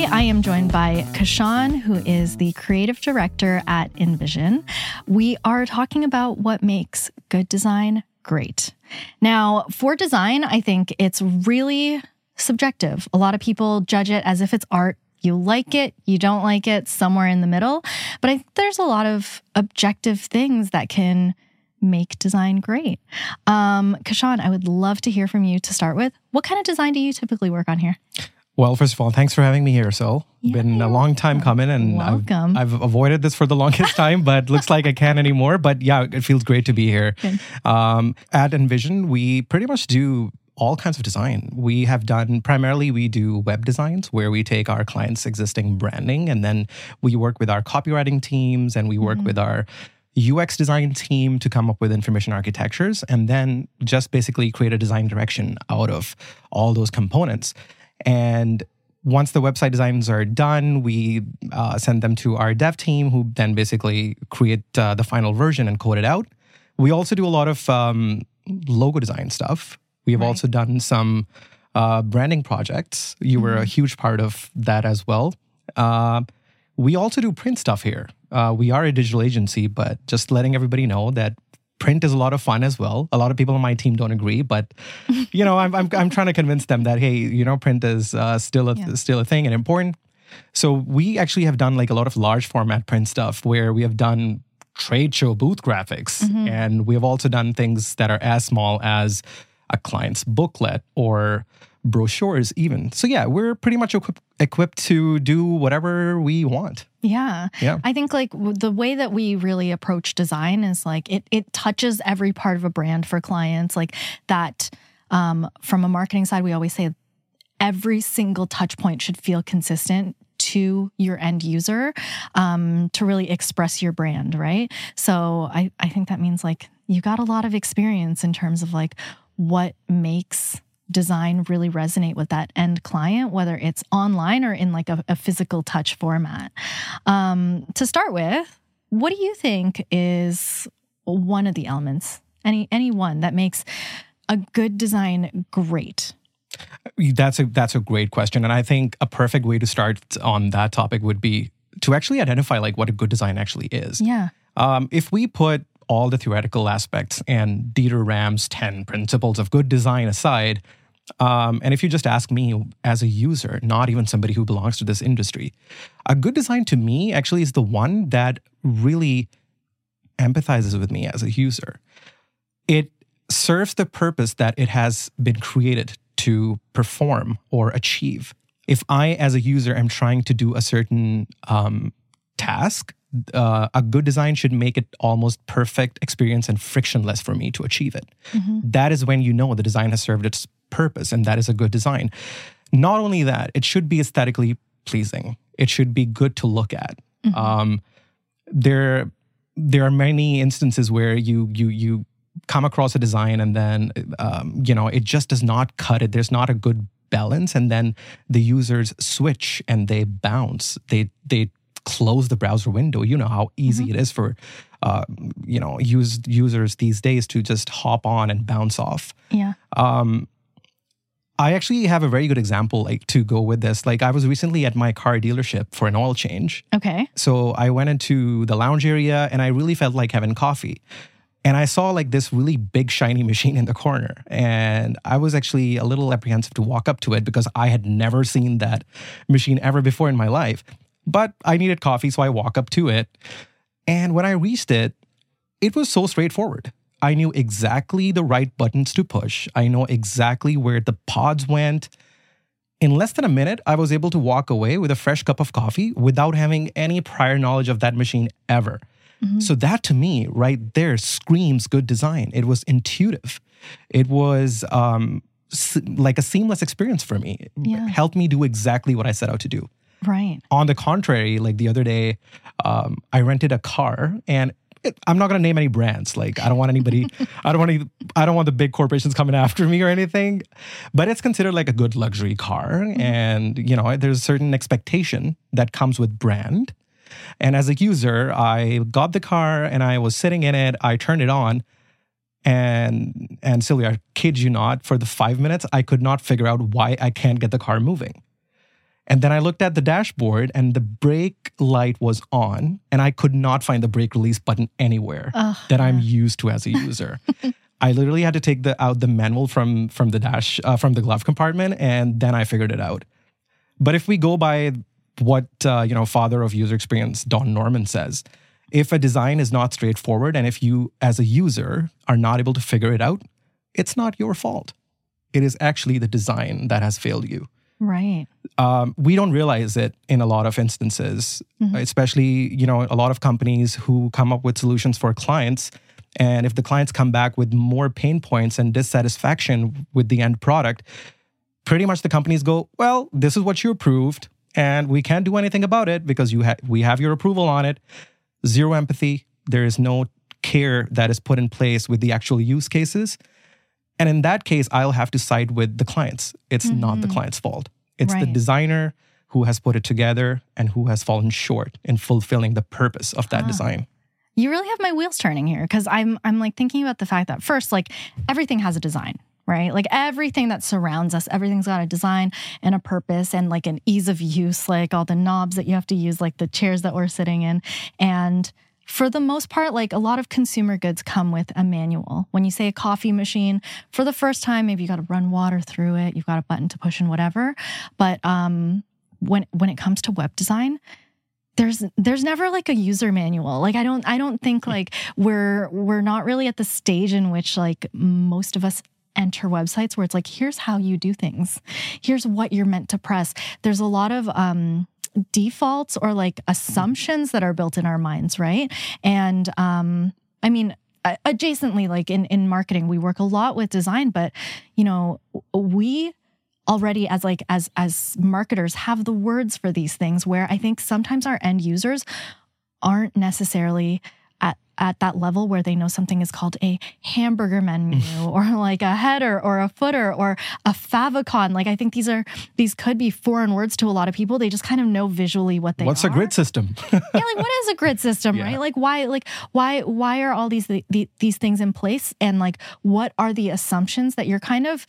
Today, I am joined by Kashan, who is the creative director at NVISION. We are talking about what makes good design great. Now, for design, I think it's really subjective. A lot of people judge it as if it's art. You like it, you don't like it, somewhere in the middle. But I think there's a lot of objective things that can make design great. Um, Kashan, I would love to hear from you to start with. What kind of design do you typically work on here? Well, first of all, thanks for having me here, Sol. Yeah, Been a long time coming, and welcome. I've, I've, avoided this for the longest time, but looks like I can't anymore. But yeah, it feels great to be here. Um, at NVISION, we pretty much do all kinds of design. We have done primarily we do web designs where we take our clients' existing branding and then we work with our copywriting teams and we work mm-hmm. with our UX design team to come up with information architectures and then just basically create a design direction out of all those components. And once the website designs are done, we uh, send them to our dev team, who then basically create uh, the final version and code it out. We also do a lot of um, logo design stuff. We have right. also done some uh, branding projects. You mm-hmm. were a mm-hmm. huge part of that as well. Uh, we also do print stuff here. Uh, we are a digital agency, but just letting everybody know that print is a lot of fun as well. A lot of people on my team don't agree, but you know, I'm I'm, I'm trying to convince them that hey, you know, print is uh, still a yeah. still a thing and important. So we actually have done like a lot of large format print stuff where we have done trade show booth graphics, mm-hmm. and we have also done things that are as small as a client's booklet or brochures even. So yeah, we're pretty much equipped equipped to do whatever we want. Yeah. Yeah. I think like the way that we really approach design is like it it touches every part of a brand for clients like that um, from a marketing side we always say every single touch point should feel consistent to your end user um, to really express your brand, right? So I, I think that means like you got a lot of experience in terms of like what makes design really resonate with that end client, whether it's online or in like a, a physical touch format. Um, to start with, what do you think is one of the elements, any any one that makes a good design great? That's a that's a great question, and I think a perfect way to start on that topic would be to actually identify like what a good design actually is. Yeah. Um, if we put all the theoretical aspects and Dieter Rams 10 principles of good design aside, um, and if you just ask me as a user, not even somebody who belongs to this industry, a good design to me actually is the one that really empathizes with me as a user. It serves the purpose that it has been created to perform or achieve. If I, as a user, am trying to do a certain um, task, uh, a good design should make it almost perfect experience and frictionless for me to achieve it. Mm-hmm. That is when you know the design has served its purpose, and that is a good design. Not only that, it should be aesthetically pleasing. It should be good to look at. Mm-hmm. Um, there, there are many instances where you you you come across a design and then um, you know it just does not cut it. There's not a good balance, and then the users switch and they bounce. They they close the browser window. You know how easy mm-hmm. it is for uh, you know use, users these days to just hop on and bounce off. Yeah. Um, I actually have a very good example like to go with this. Like I was recently at my car dealership for an oil change. Okay. So I went into the lounge area and I really felt like having coffee. And I saw like this really big shiny machine in the corner. And I was actually a little apprehensive to walk up to it because I had never seen that machine ever before in my life. But I needed coffee, so I walk up to it. And when I reached it, it was so straightforward. I knew exactly the right buttons to push. I know exactly where the pods went. In less than a minute, I was able to walk away with a fresh cup of coffee without having any prior knowledge of that machine ever. Mm-hmm. So, that to me, right there, screams good design. It was intuitive. It was um, like a seamless experience for me. It yeah. helped me do exactly what I set out to do. Right. On the contrary, like the other day, um, I rented a car and I'm not going to name any brands. Like I don't want anybody, I don't want any, I don't want the big corporations coming after me or anything. But it's considered like a good luxury car, mm-hmm. and you know there's a certain expectation that comes with brand. And as a user, I got the car and I was sitting in it. I turned it on, and and Sylvia, I kid you not, for the five minutes I could not figure out why I can't get the car moving. And then I looked at the dashboard and the brake light was on, and I could not find the brake release button anywhere Ugh, that I'm used to as a user. I literally had to take the out the manual from from the dash uh, from the glove compartment, and then I figured it out. But if we go by what uh, you know, father of user experience Don Norman says, if a design is not straightforward, and if you as a user are not able to figure it out, it's not your fault. It is actually the design that has failed you Right. um, we don't realize it in a lot of instances, Mhm. especially you know a lot of companies who come up with solutions for clients. And if the clients come back with more pain points and dissatisfaction with the end product, pretty much the companies go, "Well, this is what you approved, and we can't do anything about it because you ha- we have your approval on it." Zero empathy. There is no care that is put in place with the actual use cases. And in that case, I'll have to side with the clients. It's not the Mhm. client's fault. It's the designer who has put it together and who has fallen short in fulfilling the purpose of that Ah. design. You really have my wheels turning here because I'm I'm like thinking about the fact that first, like everything has a design, right? Like everything that surrounds us, everything's got a design and a purpose and like an ease of use, like all the knobs that you have to use, like the chairs that we're sitting in. And for the most part, like a lot of consumer goods come with a manual. When you say a coffee machine, for the first time, maybe you got to run water through it, you've got a button to push and whatever. But um, when when it comes to web design, there's there's never like a user manual like i don't i don't think like we're we're not really at the stage in which like most of us enter websites where it's like here's how you do things here's what you're meant to press there's a lot of um defaults or like assumptions that are built in our minds right? And um i mean adjacently like in in marketing we work a lot with design but you know we already as like as as marketers have the words for these things where i think sometimes our end users aren't necessarily at at that level where they know something is called a hamburger menu mm. or like a header or a footer or a favicon. Like i think these are these could be foreign words to a lot of people. They just kind of know visually what they What's are. a grid system? yeah like what is a grid system Yeah. right? Like why like why why are all these the, the, these things in place? And like what are the assumptions that you're kind of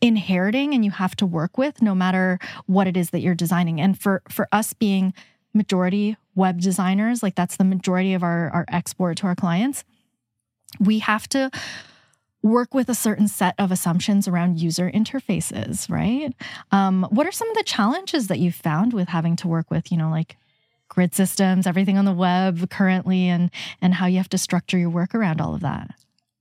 inheriting and you have to work with no matter what it is that you're designing? And for for us being majority web designers like that's the majority of our our export to our clients. We have to work with a certain set of assumptions around user interfaces right? Um, what are some of the challenges that you've found with having to work with you know like grid systems everything on the web currently and and how you have to structure your work around all of that?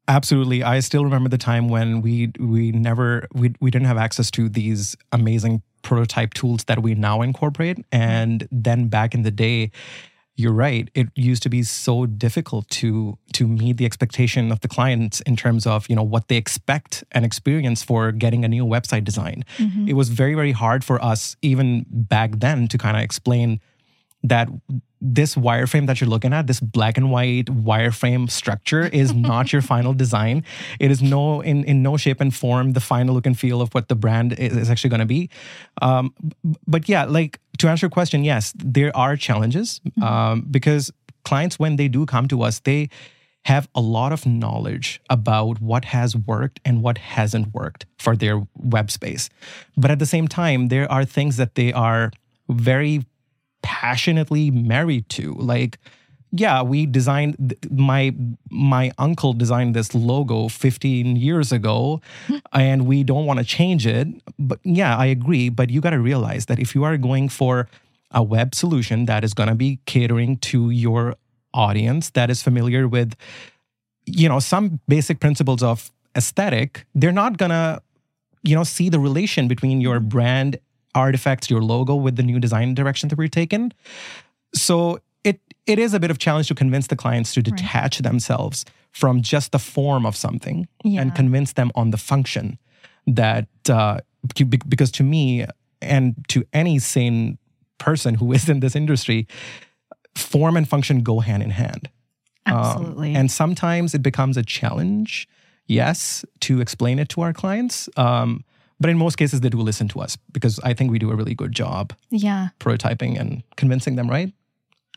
Absolutely. I still remember the time when we we never we we didn't have access to these amazing prototype tools that we now incorporate. And then back in the day, you're right. It used to be so difficult to to meet the expectation of the clients in terms of you know what they expect and experience for getting a new website design. Mm-hmm. It was very very hard for us even back then to kind of explain that this wireframe that you're looking at, this black and white wireframe structure, is not your final design. It is no in in no shape and form the final look and feel of what the brand is, is actually going to be. Um, but yeah, like to answer your question, yes, there are challenges um, because clients when they do come to us, they have a lot of knowledge about what has worked and what hasn't worked for their web space. But at the same time, there are things that they are very passionately married to. Like, yeah, we designed my my uncle designed this logo 15 years ago and we don't want to change it. But yeah, I agree, but you got to realize that if you are going for a web solution that is going to be catering to your audience that is familiar with you know some basic principles of aesthetic, they're not going to you know see the relation between your brand artifacts, your logo with the new design direction that we're taking. So it it is a bit of challenge to convince the clients to detach themselves from just the form of something Yeah. and convince them on the function that uh, because to me and to any sane person who is in this industry, form and function go hand in hand. Um, absolutely and sometimes it becomes a challenge, yes, to explain it to our clients. Um, but in most cases, they do listen to us because I think we do a really good job yeah prototyping and convincing them, right?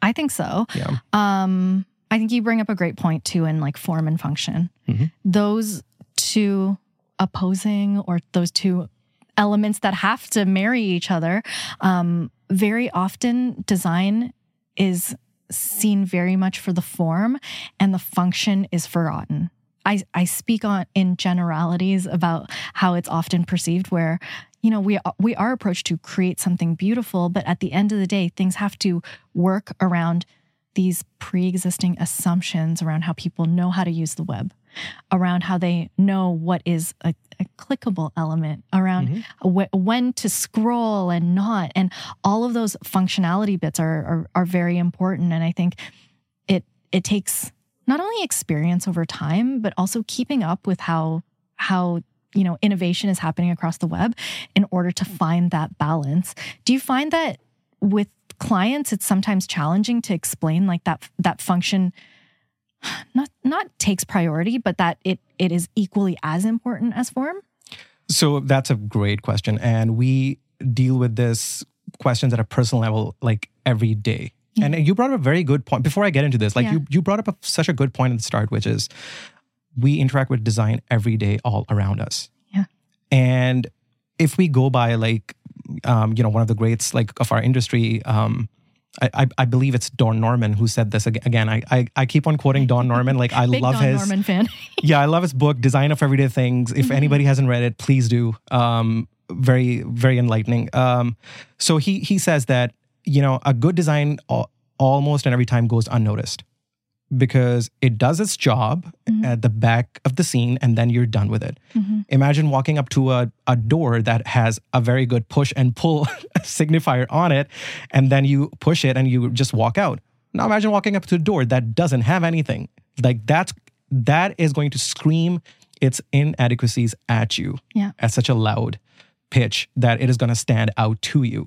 i think so Yeah. Um, I think you bring up a great point too in like form and function. Mhm. Those two opposing or those two elements that have to marry each other. Um, very often, design is seen very much for the form, and the function is forgotten. I, I speak on in generalities about how it's often perceived where you know we we are approached to create something beautiful but at the end of the day things have to work around these pre-existing assumptions around how people know how to use the web around how they know what is a, a clickable element around Mm-hmm. wh- when to scroll and not and all of those functionality bits are, are are very important and i think it it takes not only experience over time but also keeping up with how how you know innovation is happening across the web in order to mm. find that balance do you find that with clients it's sometimes challenging to explain like that that function not not takes priority but that it it is equally as important as form So that's a great question. And we deal with this questions at a personal level like every day. And you brought up a very good point. Before I get into this, like Yeah. you, you brought up a, such a good point at the start, which is we interact with design every day all around us. Yeah. And if we go by like, um, you know, one of the greats like of our industry, um, I, I, believe it's Don Norman who said this again. I, I, I keep on quoting Don Norman. Like I love Don his Norman fan yeah, I love his book, Design of Everyday Things. If Mhm. anybody hasn't read it, please do. Um, very, very enlightening. Um, so he he says that you know a good design almost and every time goes unnoticed because it does its job Mhm. at the back of the scene and then you're done with it. Mhm. Imagine walking up to a, a door that has a very good push and pull signifier on it, and then you push it and you just walk out. Now imagine walking up to a door that doesn't have anything. Like that's that is going to scream its inadequacies at you Yeah. at such a loud pitch that it is going to stand out to you.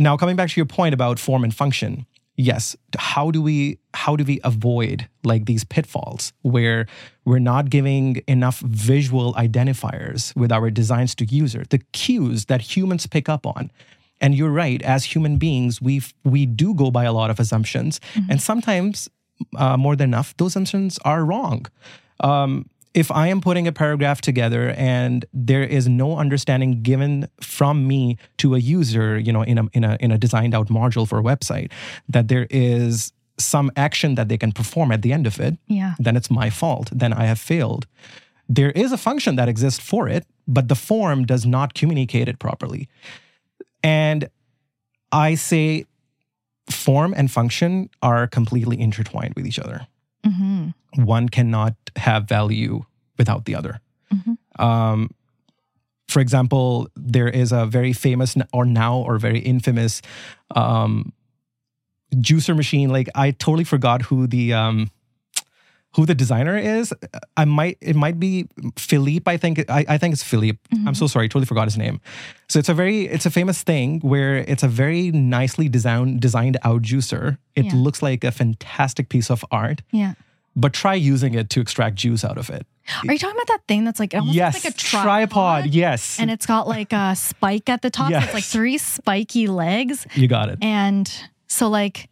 Now coming back to your point about form and function, yes, how do we how do we avoid like these pitfalls where we're not giving enough visual identifiers with our designs to user, the cues that humans pick up on. And you're right, as human beings, we we do go by a lot of assumptions, and sometimes uh, more than enough, those assumptions are wrong. Um, if I am putting a paragraph together and there is no understanding given from me to a user, you know, in a in a in a designed out module for a website, that there is some action that they can perform at the end of it, yeah then it's my fault. Then I have failed. There is a function that exists for it, but the form does not communicate it properly. And I say form and function are completely intertwined with each other hmm one cannot have value without the other. Mhm. Um, for example, there is a very famous or now or very infamous um, juicer machine. Like I totally forgot who the um, who the designer is. I might it might be Philippe. I think I, I think it's Philippe. I'm mm-hmm. so sorry, I totally forgot his name. So it's a very it's a famous thing where it's a very nicely designed designed out juicer. It Yeah. looks like a fantastic piece of art yeah but try using it to extract juice out of it. are you talking about that thing that's like it almost yes, like a tripod, Yes, and it's got like a spike at the top so it's like three spiky legs you got it. And so like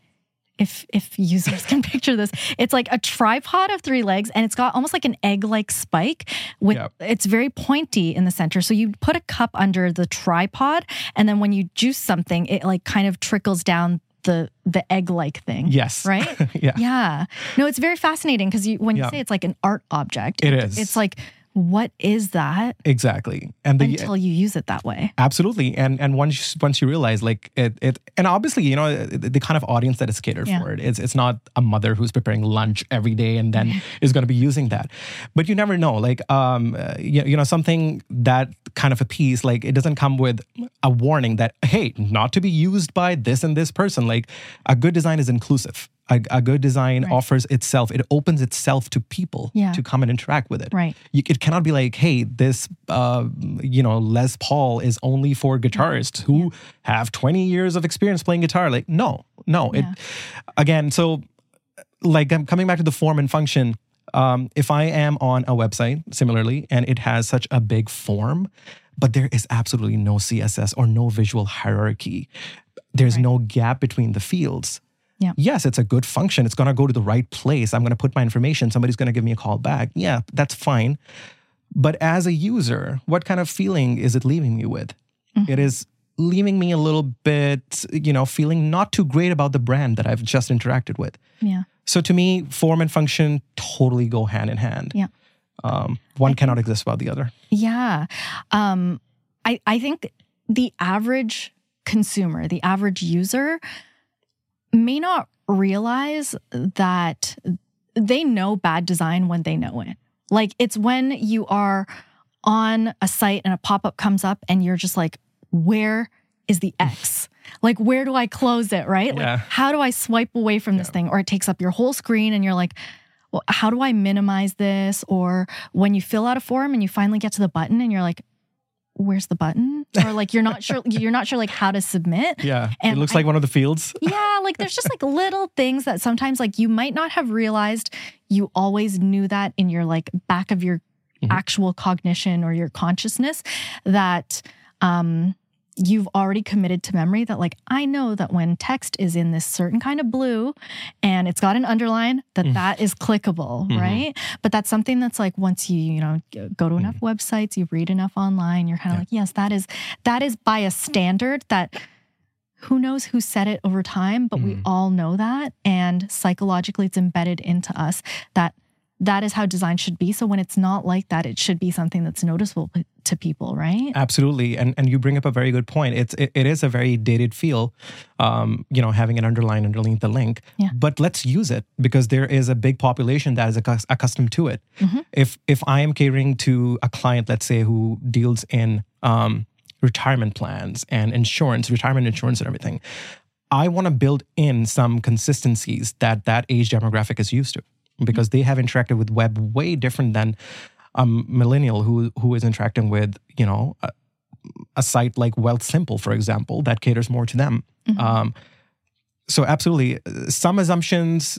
if if users can picture this, it's like a tripod of three legs and it's got almost like an egg-like spike with Yep. it's very pointy in the center. So you put a cup under the tripod and then when you juice something, it like kind of trickles down the the egg-like thing. Yes, Right? yeah, Yeah. No, it's very fascinating because you when you Yeah. say it's like an art object, It it- is. It's like what is that exactly. And the until you use it that way? absolutely, and and once you, once you realize like it, it and obviously you know the, kind of audience that is catered Yeah. for it. It's it's not a mother who's preparing lunch every day and then is going to be using that. But you never know. Like um, you, you know something that kind of a piece like it doesn't come with a warning that hey not to be used by this and this person. Like a good design is inclusive. A, a good design Right. offers itself. It opens itself to people Yeah. to come and interact with it. Right. You, it cannot be like, hey, this, uh, you know, Les Paul is only for guitarists who have 20 years of experience playing guitar. Like, no, no. Yeah. It again. So, like, I'm coming back to the form and function. Um, if I am on a website, similarly, and it has such a big form, but there is absolutely no CSS or no visual hierarchy. There's Right. no gap between the fields. Yeah. Yes, it's a good function. It's going to go to the right place. I'm going to put my information. Somebody's going to give me a call back. Yeah, that's fine But as a user, what kind of feeling is it leaving me with? Mm-hmm. It is leaving me a little bit, you know, feeling not too great about the brand that I've just interacted with. Yeah. So to me, form and function totally go hand in hand. Yeah. Um, one cannot exist without the other. Yeah. Um, I, I think the average consumer, the average user, may not realize that they know bad design when they know it. Like it's when you are on a site and a pop up comes up and you're just like, where is the X? Like, where do I close it? Right? Yeah. Like, how do I swipe away from this thing? Or it takes up your whole screen and you're like, well, how do I minimize this? Or when you fill out a form and you finally get to the button and you're like, where's the button? Or like you're not sure you're not sure like how to submit. Yeah. And it looks I- like one of the fields. Yeah, like there's just like little things that sometimes like you might not have realized you always knew that in your like back of your Mhm. actual cognition or your consciousness that um you've already committed to memory that like I know that when text is in this certain kind of blue and it's got an underline that Mm. that is clickable, Mhm. right? But that's something that's like once you, you know, go to enough websites, you read enough online, you're kind of Mm. Yeah. like, yes, that is that is by a standard that who knows who said it over time, but we Mhm. all know that. And psychologically, it's embedded into us that that is how design should be. So when it's not like that, it should be something that's noticeable to people, right? Absolutely, and and you bring up a very good point. It's it, it is a very dated feel, um, you know, having an underline underneath the link. Yeah. But let's use it because there is a big population that is accus- accustomed to it. Mhm. If if I am catering to a client, let's say who deals in um, retirement plans and insurance, retirement insurance and everything, I want to build in some consistencies that that age demographic is used to because they have interacted with web way different than a millennial who who is interacting with you know a, a site like Wealthsimple, for example, that caters more to them. Mhm. Um, so absolutely, some assumptions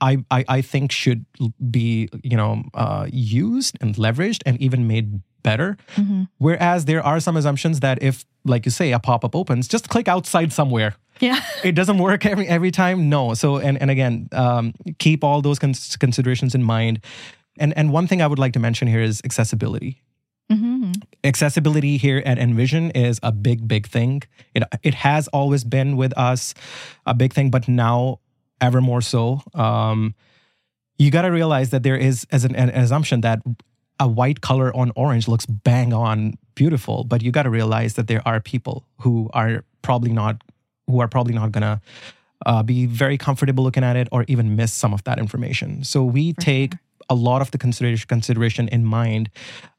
I, I I think should be you know uh, used and leveraged and even made better. Mhm. Whereas there are some assumptions that if, like you say, a pop up opens, just click outside somewhere. Yeah. It doesn't work every every time. No. So and and again, um, keep all those cons- considerations in mind. And and one thing I would like to mention here is accessibility hmm accessibility here at NVISION is a big, big thing. It it has always been with us a big thing, but now ever more so. Um, you got to realize that there is as an, an assumption that a white color on orange looks bang on beautiful, but you got to realize that there are people who are probably not who are probably not gonna. Uh, be very comfortable looking at it or even miss some of that information. So we For take a lot of the consideration consideration in mind,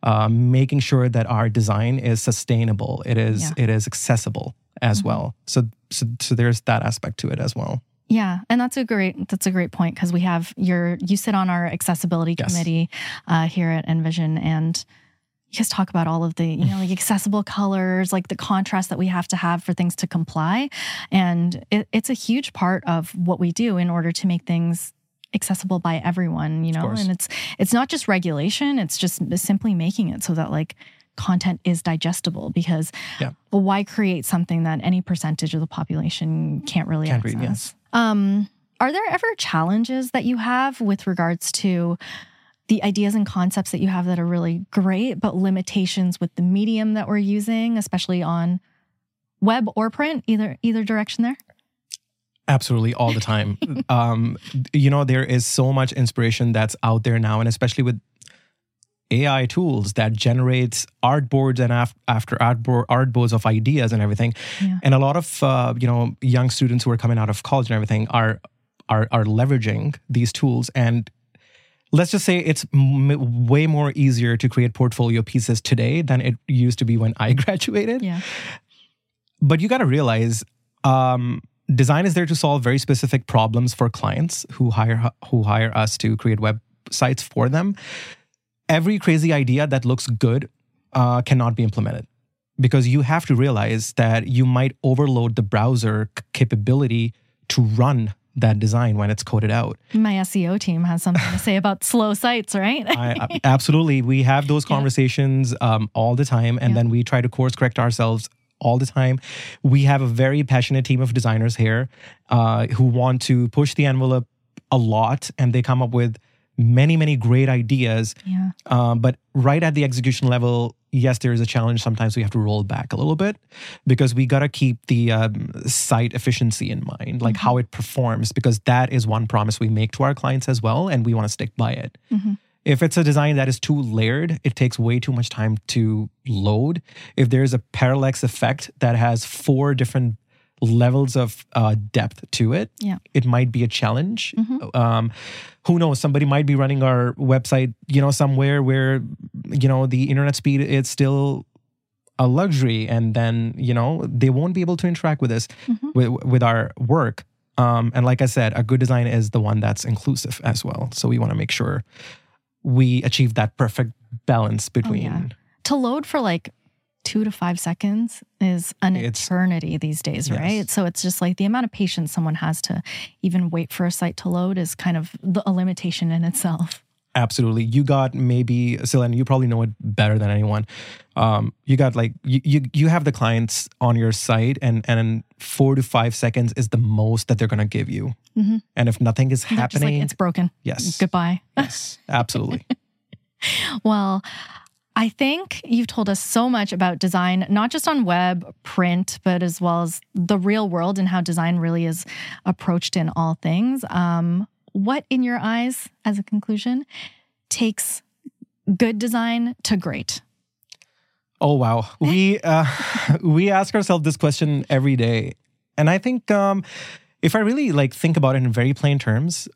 uh, making sure that our design is sustainable. It is Yeah. it is accessible as Mhm. well. So, so so there's that aspect to it as well. Yeah, and that's a great that's a great point because we have your you sit on our accessibility Yes. committee uh, here at NVISION, and you guys talk about all of the you know like accessible colors, like the contrast that we have to have for things to comply, and it, it's a huge part of what we do in order to make things accessible by everyone. You know, and it's it's not just regulation; it's just simply making it so that like content is digestible because Yeah. well, why create something that any percentage of the population can't really Can't read, access? yes. Um, are there ever challenges that you have with regards to the ideas and concepts that you have that are really great, but limitations with the medium that we're using, especially on web or print, either either direction there? Absolutely, all the time. um, you know, there is so much inspiration that's out there now, and especially with AI tools that generates art boards and af- after art, board, art boards of ideas and everything. Yeah. And a lot of uh, you know young students who are coming out of college and everything are are are leveraging these tools and. Let's just say it's m- way more easier to create portfolio pieces today than it used to be when I graduated Yeah. but you got to realize um, design is there to solve very specific problems for clients who hire who hire us to create websites for them every crazy idea that looks good uh, cannot be implemented because you have to realize that you might overload the browser c- capability to run that design when it's coded out My SEO team has something to say about slow sites, right? I, absolutely. We have those Yeah. conversations um, all the time, and Yeah. then we try to course correct ourselves all the time. We have a very passionate team of designers here uh, who want to push the envelope a lot, and they come up with many, many great ideas. yeah. Um, but right at the execution level, yes, there is a challenge. Sometimes we have to roll back a little bit because we got to keep the um, site efficiency in mind, like how it performs, because that is one promise we make to our clients as well, and we want to stick by it. If it's a design that is too layered, it takes way too much time to load. If there's a parallax effect that has four different levels of uh, depth to it, Yeah. it might be a challenge. Um, who knows? Somebody might be running our website, you know, somewhere where, you know, the internet speed is still a luxury, and then you know they won't be able to interact with us with with our work. Um, and like I said, a good design is the one that's inclusive as well. So we want to make sure we achieve that perfect balance between. yeah. To load for like two to five seconds is an It's- eternity these days, Yes. right? So it's just like the amount of patience someone has to even wait for a site to load is kind of the, a limitation in itself. Absolutely. You got maybe Silan, you probably know it better than anyone. Um, you got like you, you you have the clients on your site and and four to five seconds is the most that they're gonna give you. Mhm. And if nothing is happening, like it's broken. yes. Goodbye. yes, absolutely. Well, I think you've told us so much about design, not just on web, print, but as well as the real world and how design really is approached in all things. Um, what, in your eyes, as a conclusion, takes good design to great? Oh wow, we uh, we ask ourselves this question every day, and I think um, if I really like think about it in very plain terms,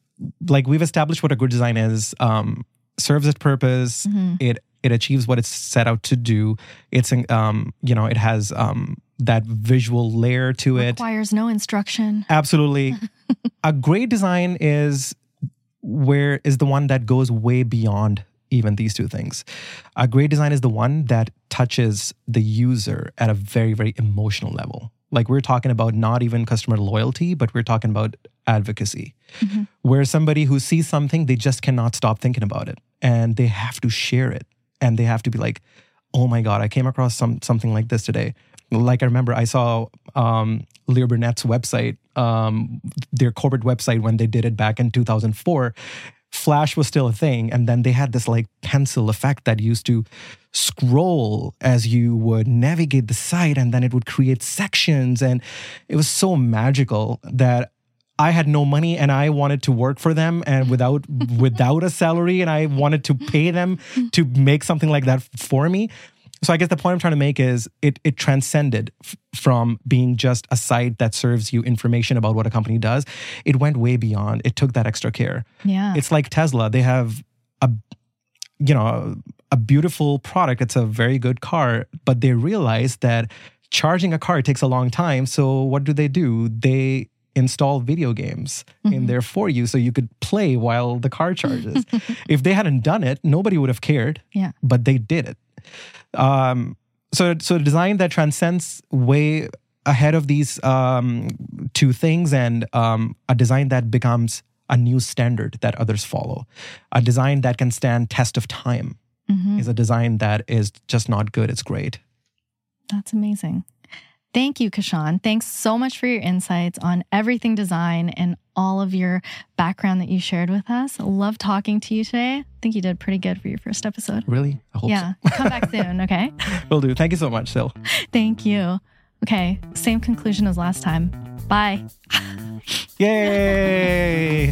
like we've established what a good design is, um, serves its purpose, it it achieves what it's set out to do. It's um, you know, it has um, that visual layer to it. Requires no instruction. Absolutely. a great design is where is the one that goes way beyond even these two things. A great design is the one that touches the user at a very, very emotional level. Like we're talking about not even customer loyalty, but we're talking about advocacy, where somebody who sees something, they just cannot stop thinking about it and they have to share it. And they have to be like, oh my God, I came across some something like this today. Like I remember I saw um, Leo Burnett's website, um, their corporate website when they did it back in 2004. Flash was still a thing. And then they had this like pencil effect that used to scroll as you would navigate the site and then it would create sections. And it was so magical that I had no money and I wanted to work for them and without without a salary and I wanted to pay them to make something like that for me. So I guess the point I'm trying to make is it it transcended f- from being just a site that serves you information about what a company does. It went way beyond. It took that extra care. Yeah. It's like Tesla. They have a you know a beautiful product. It's a very good car, but they realize that charging a car takes a long time. So what do they do? They install video games in there for you so you could play while the car charges. if they hadn't done it, nobody would have cared, yeah. but they did it. Um, so so a design that transcends way ahead of these um, two things and um, a design that becomes a new standard that others follow. A design that can stand test of time Mhm. is a design that is just not good. It's great. That's amazing. Thank you, Kashan. Thanks so much for your insights on everything design and all of your background that you shared with us. Love talking to you today. I think you did pretty good for your first episode. Really? I hope Yeah. Come back soon, okay? so. Will do. Thank you so much, Sil. Thank you. Okay. Same conclusion as last time. Bye. Yay!